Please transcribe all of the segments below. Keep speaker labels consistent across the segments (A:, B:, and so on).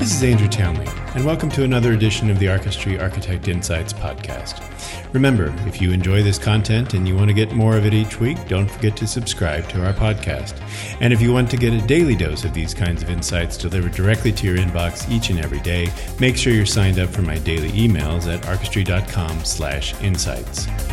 A: This is Andrew Townley, and welcome to another edition of the Archistry Architect Insights podcast. Remember, if you enjoy this content and you want to get more of it each week, don't forget to subscribe to our podcast. And if you want to get a daily dose of these kinds of insights delivered directly to your inbox each and every day, make sure you're signed up for my daily emails at archistry.com/insights.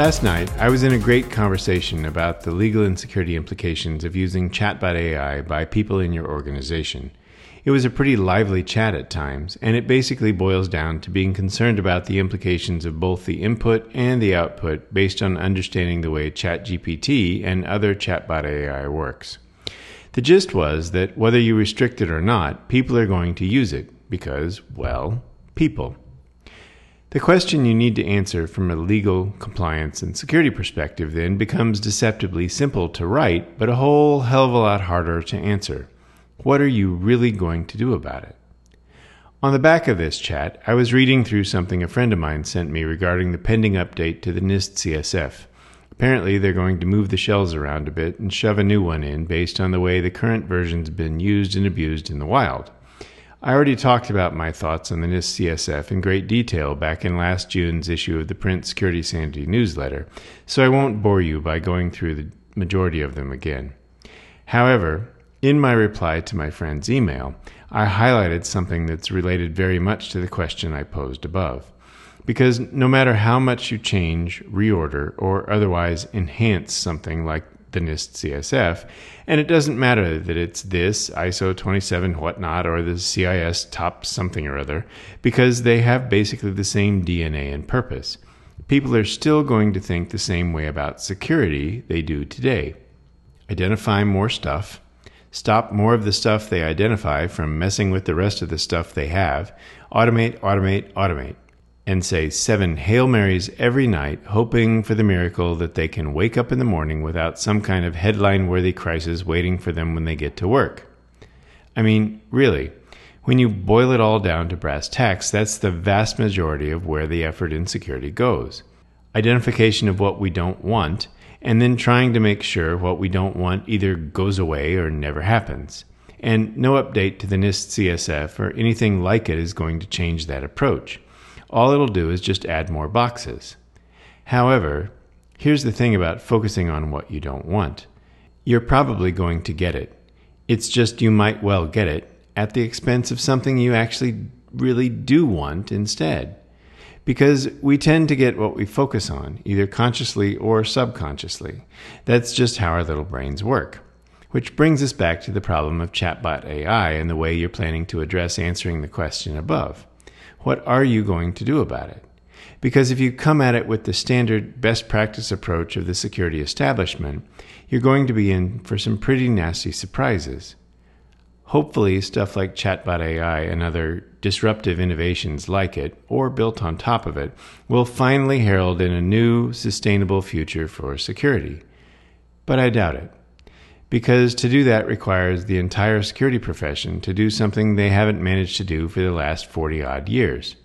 A: Last night, I was in a great conversation about the legal and security implications of using chatbot AI by people in your organization. It was a pretty lively chat at times, and it basically boils down to being concerned about the implications of both the input and the output based on understanding the way ChatGPT and other chatbot AI works. The gist was that whether you restrict it or not, people are going to use it because, well, people. The question you need to answer from a legal, compliance, and security perspective then becomes deceptively simple to write, but a whole hell of a lot harder to answer. What are you really going to do about it? On the back of this chat, I was reading through something a friend of mine sent me regarding the pending update to the NIST CSF. Apparently, they're going to move the shells around a bit and shove a new one in based on the way the current version's been used and abused in the wild. I already talked about my thoughts on the NIST CSF in great detail back in last June's issue of the print Security Sanity newsletter, so I won't bore you by going through the majority of them again. However, in my reply to my friend's email, I highlighted something that's related very much to the question I posed above. Because no matter how much you change, reorder, or otherwise enhance something like the NIST CSF. And it doesn't matter that it's this ISO 27 whatnot or the CIS top something or other, because they have basically the same DNA and purpose. People are still going to think the same way about security they do today. Identify more stuff, stop more of the stuff they identify from messing with the rest of the stuff they have, automate, automate, automate and say seven Hail Marys every night, hoping for the miracle that they can wake up in the morning without some kind of headline worthy crisis waiting for them when they get to work. I mean, really, when you boil it all down to brass tacks, that's the vast majority of where the effort in security goes. Identification of what we don't want, and then trying to make sure what we don't want either goes away or never happens. And no update to the NIST CSF or anything like it is going to change that approach all it'll do is just add more boxes. However, here's the thing about focusing on what you don't want you're probably going to get it. It's just you might well get it at the expense of something you actually really do want instead. Because we tend to get what we focus on, either consciously or subconsciously. That's just how our little brains work. Which brings us back to the problem of chatbot AI and the way you're planning to address answering the question above what are you going to do about it? Because if you come at it with the standard best practice approach of the security establishment, you're going to be in for some pretty nasty surprises. Hopefully, stuff like Chatbot AI and other disruptive innovations like it, or built on top of it, will finally herald in a new, sustainable future for security. But I doubt it because to do that requires the entire security profession to do something they haven't managed to do for the last 40 odd years.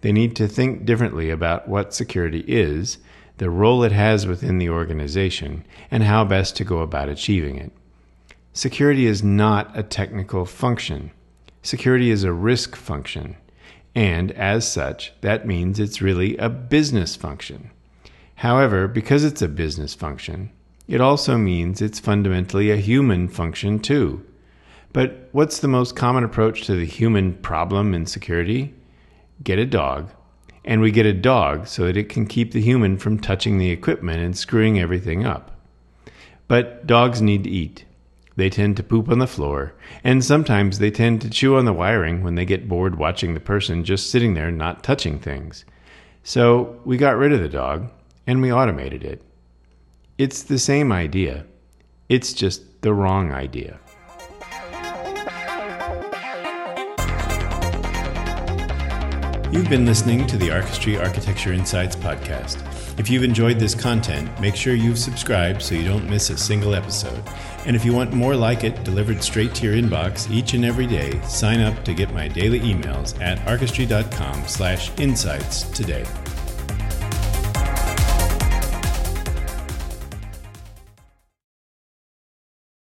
A: They need to think differently about what security is, the role it has within the organization, and how best to go about achieving it. Security is not a technical function. Security is a risk function. And as such, that means it's really a business function. However, because it's a business function, it also means it's fundamentally a human function too. But what's the most common approach to the human problem in security? Get a dog. And we get a dog so that it can keep the human from touching the equipment and screwing everything up. But dogs need to eat. They tend to poop on the floor, and sometimes they tend to chew on the wiring when they get bored watching the person just sitting there not touching things. So we got rid of the dog, and we automated it. It's the same idea, it's just the wrong idea. You've been listening to the Archistry Architecture Insights podcast. If you've enjoyed this content, make sure you've subscribed so you don't miss a single episode. And if you want more like it delivered straight to your inbox each and every day, sign up to get my daily emails at archistry.com slash insights today.